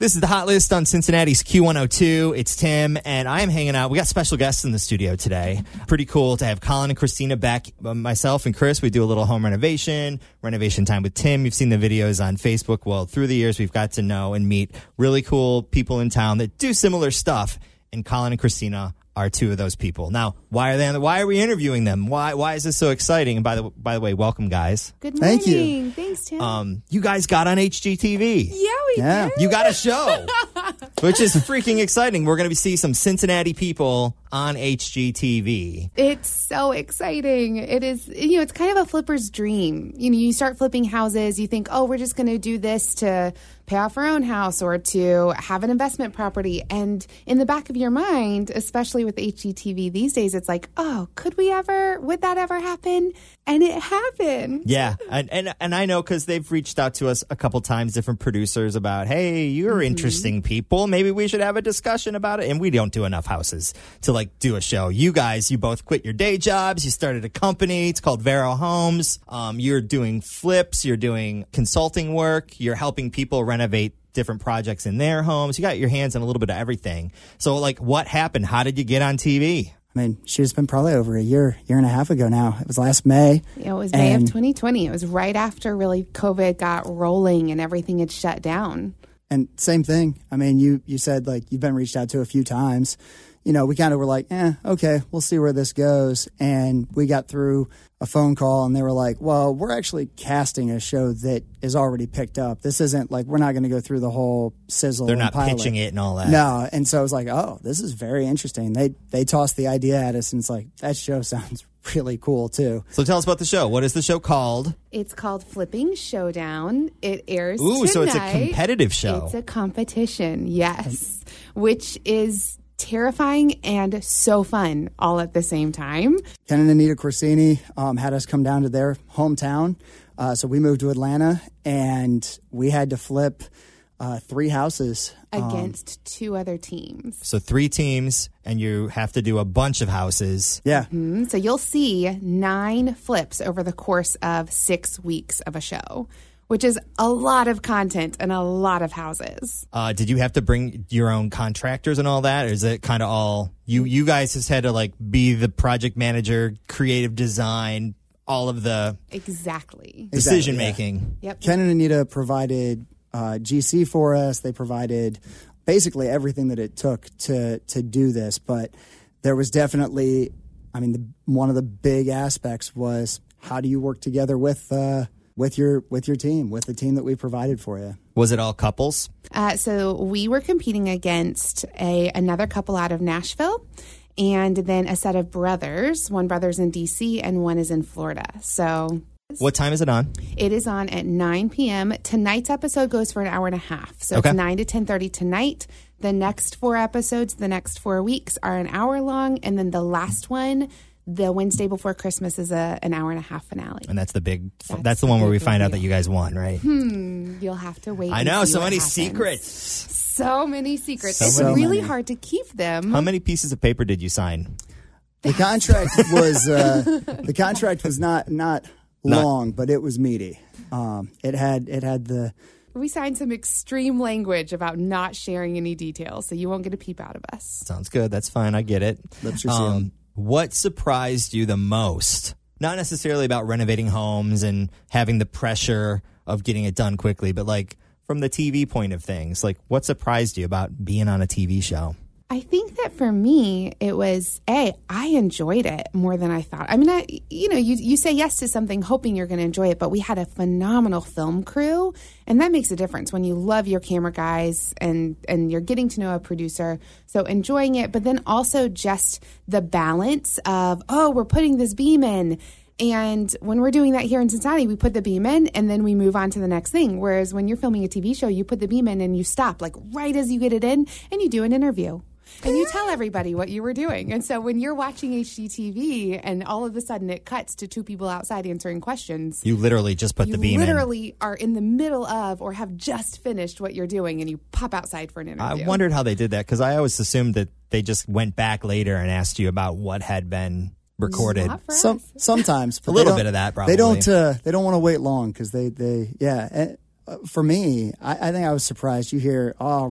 This is the hot list on Cincinnati's Q102. It's Tim, and I am hanging out. We got special guests in the studio today. Pretty cool to have Colin and Christina back. Uh, Myself and Chris, we do a little home renovation, renovation time with Tim. You've seen the videos on Facebook. Well, through the years, we've got to know and meet really cool people in town that do similar stuff. And Colin and Christina are two of those people. Now, why are they on the, why are we interviewing them? Why why is this so exciting? And by the by the way, welcome guys. Good morning. Thank you. Thanks, Tim. Um, you guys got on HGTV. yeah, we Yeah. did. You got a show, which is freaking exciting. We're going to see some Cincinnati people on HGTV. It's so exciting. It is, you know, it's kind of a flipper's dream. You know, you start flipping houses, you think, oh, we're just going to do this to pay off our own house or to have an investment property. And in the back of your mind, especially with HGTV these days, it's like, oh, could we ever, would that ever happen? And it happened. Yeah, and and, and I know because they've reached out to us a couple times, different producers about, hey, you're mm-hmm. interesting people. Maybe we should have a discussion about it. And we don't do enough houses to like do a show. You guys, you both quit your day jobs. You started a company. It's called Vero Homes. Um, you're doing flips. You're doing consulting work. You're helping people renovate different projects in their homes. You got your hands on a little bit of everything. So, like, what happened? How did you get on TV? I mean, she's been probably over a year, year and a half ago now. It was last May. Yeah, it was May of 2020. It was right after really COVID got rolling and everything had shut down. And same thing. I mean, you you said like you've been reached out to a few times. You know, we kind of were like, eh, okay, we'll see where this goes. And we got through a phone call, and they were like, well, we're actually casting a show that is already picked up. This isn't like we're not going to go through the whole sizzle. They're and not pilot. pitching it and all that. No, and so I was like, oh, this is very interesting. They they tossed the idea at us, and it's like that show sounds really cool too. So tell us about the show. What is the show called? It's called Flipping Showdown. It airs Ooh, so it's a competitive show. It's a competition, yes, which is terrifying and so fun all at the same time. Ken and Anita Corsini um, had us come down to their hometown. Uh, so we moved to Atlanta and we had to flip uh, three houses. Against two other teams. So three teams, and you have to do a bunch of houses. Yeah. So you'll see nine flips over the course of six weeks of a show, which is a lot of content and a lot of houses. Uh, did you have to bring your own contractors and all that, or is it kind of all you? You guys just had to like be the project manager, creative design, all of the Exactly. decision making. Yep. Ken and Anita provided uh, GC for us. They provided basically everything that it took to to do this. But there was definitely, I mean, the, one of the big aspects was how do you work together with uh, with your with your team, with the team that we provided for you. Was it all couples? Uh, so we were competing against a another couple out of Nashville, and then a set of brothers. One brother's in D.C. and one is in Florida. So What time is it on? it is on at 9 p.m. Tonight's episode goes for an hour and a half. So Okay. it's 9 to 10:30 tonight. The next four episodes, the next four weeks, are an hour long, and then the last one, the Wednesday before Christmas, is a an hour and a half finale. And that's the big. That's, That's the the one where we find out that you guys won, right? You'll have to wait. I know so many happens. secrets. So many secrets. So it's many. really hard to keep them. How many pieces of paper did you sign? The contract was uh, the contract was not not Not- long, but it was meaty. Um, it had it had the We signed some extreme language about not sharing any details, so you won't get a peep out of us. Sounds good. That's fine. I get it. Um, Lips are sealed. What surprised you the most? Not necessarily about renovating homes and having the pressure of getting it done quickly, but like from the TV point of things, like what surprised you about being on a TV show? I think that for me, it was a I enjoyed it more than I thought. I mean, I you know, you you say yes to something hoping you're going to enjoy it, but we had a phenomenal film crew, and that makes a difference when you love your camera guys and and you're getting to know a producer. So enjoying it, but then also just the balance of oh, we're putting this beam in. And when we're doing that here in Cincinnati, we put the beam in and then we move on to the next thing. Whereas when you're filming a TV show, you put the beam in and you stop like right as you get it in and you do an interview. And you tell everybody what you were doing. And so when you're watching HGTV and all of a sudden it cuts to two people outside answering questions, You literally just put the beam in. literally are in the middle of or have just finished what you're doing and you pop outside for an interview. I wondered how they did that because I always assumed that they just went back later and asked you about what had been recorded. Some sometimes A little bit of that, Probably They don't. Uh, they don't want to wait long because they. They. Yeah. eh, uh, For me, I, I think I was surprised. You hear, oh,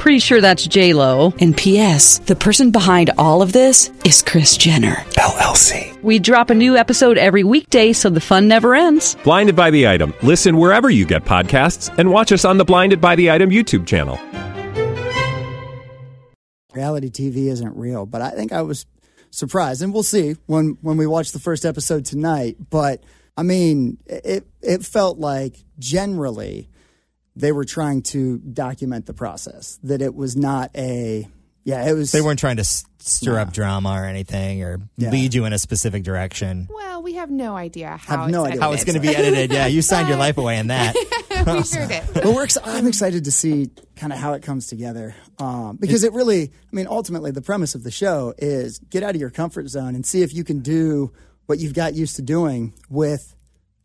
Pretty sure that's J Lo. And P.S. The person behind all of this is Kris Jenner. LLC. We drop a new episode every weekday, so the fun never ends. Blinded by the item. Listen wherever you get podcasts, and watch us on the Blinded by the Item YouTube channel. reality TV isn't real. But I think I was surprised, and we'll see when when we watch the first episode tonight. But I mean, it it felt like generally they were trying to document the process. That it was not a yeah, it was They weren't trying to s- stir up drama or anything or Yeah. lead you in a specific direction. Well, we have no idea how Have no it's idea. How it's going to be edited. Yeah, you signed your life away in that. we sure did. but we're ex- I'm excited to see kind of how it comes together um, because it really, I mean, ultimately the premise of the show is get out of your comfort zone and see if you can do what you've got used to doing with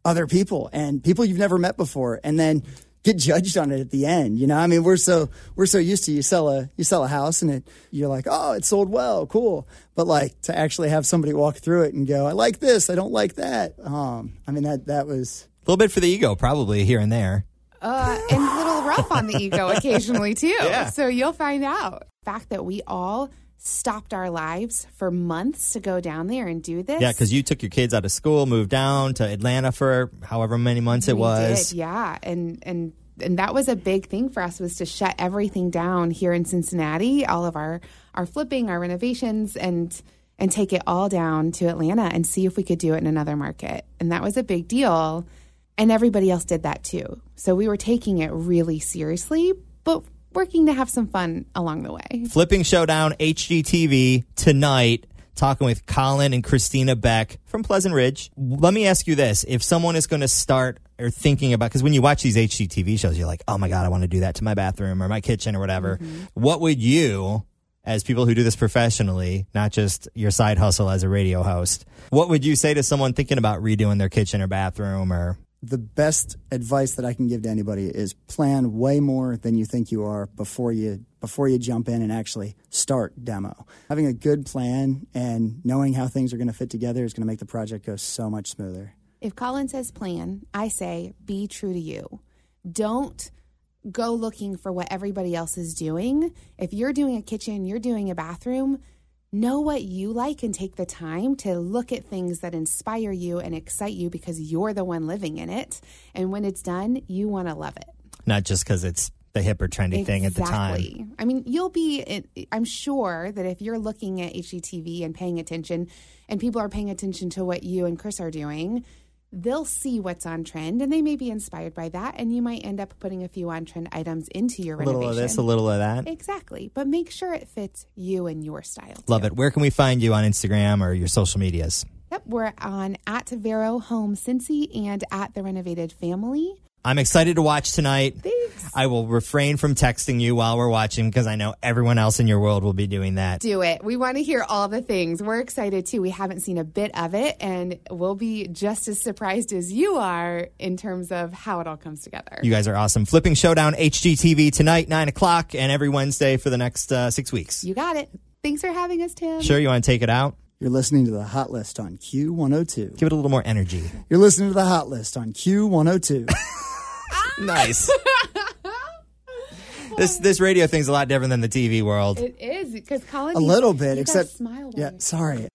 other people and people you've never met before, and then get judged on it at the end. You know, I mean, we're so we're so used to you sell a you sell a house and it you're like, oh, it sold well, cool, but like to actually have somebody walk through it and go, I like this, I don't like that. Um, I mean, that that was. A little bit for the ego, probably here and there. Uh, and a little rough on the ego occasionally too. So you'll find out. The fact that we all stopped our lives for months to go down there and do this. Yeah, because you took your kids out of school, moved down to Atlanta for however many months it We was. did, yeah, and and and that was a big thing for us was to shut everything down here in Cincinnati, all of our our flipping, our renovations, and and take it all down to Atlanta and see if we could do it in another market. And that was a big deal. And everybody else did that too. So we were taking it really seriously, but working to have some fun along the way. Flipping Showdown HGTV tonight, talking with Colin and Christina Beck from Pleasant Ridge. Let me ask you this. If someone is going to start or thinking about, because when you watch these HGTV shows, you're like, oh my God, I want to do that to my bathroom or my kitchen or whatever. Mm-hmm. What would you, as people who do this professionally, not just your side hustle as a radio host, what would you say to someone thinking about redoing their kitchen or bathroom or the best advice that I can give to anybody is plan way more than you think you are before you before you jump in and actually start demo. Having a good plan and knowing how things are going to fit together is going to make the project go so much smoother. If Colin says plan, I say be true to you. Don't go looking for what everybody else is doing. If you're doing a kitchen, you're doing a bathroom, know what you like and take the time to look at things that inspire you and excite you because you're the one living in it. And when it's done, you want to love it. not just because it's the hip or trendy thing at the time? I mean, you'll be, I'm sure that if you're looking at HGTV and paying attention, and people are paying attention to what you and Chris are doing, they'll see what's on trend and they may be inspired by that. And you might end up putting a few on trend items into your renovation. A little of this, a little of that. Exactly. But make sure it fits you and your style. Love too. it. Where can we find you on Instagram or your social medias? Yep. We're on at Vero Home Cincy and at The Renovated Family. I'm excited to watch tonight. Thanks. I will refrain from texting you while we're watching because I know everyone else in your world will be doing that. do it. We want to hear all the things. We're excited too. We haven't seen a bit of it, and we'll be just as surprised as you are in terms of how it all comes together. You guys are awesome. Flipping Showdown HGTV tonight, 9 o'clock, and every Wednesday for the next uh, six weeks. You got it. Thanks for having us, Tim. Sure, you want to take it out? You're listening to the Hot List on Q102. Give it a little more energy. You're listening to the Hot List on Q102. Ah! nice. this this radio thing's a lot different than the TV world. It is because Colin. a little bit, except smile. yeah. Sorry,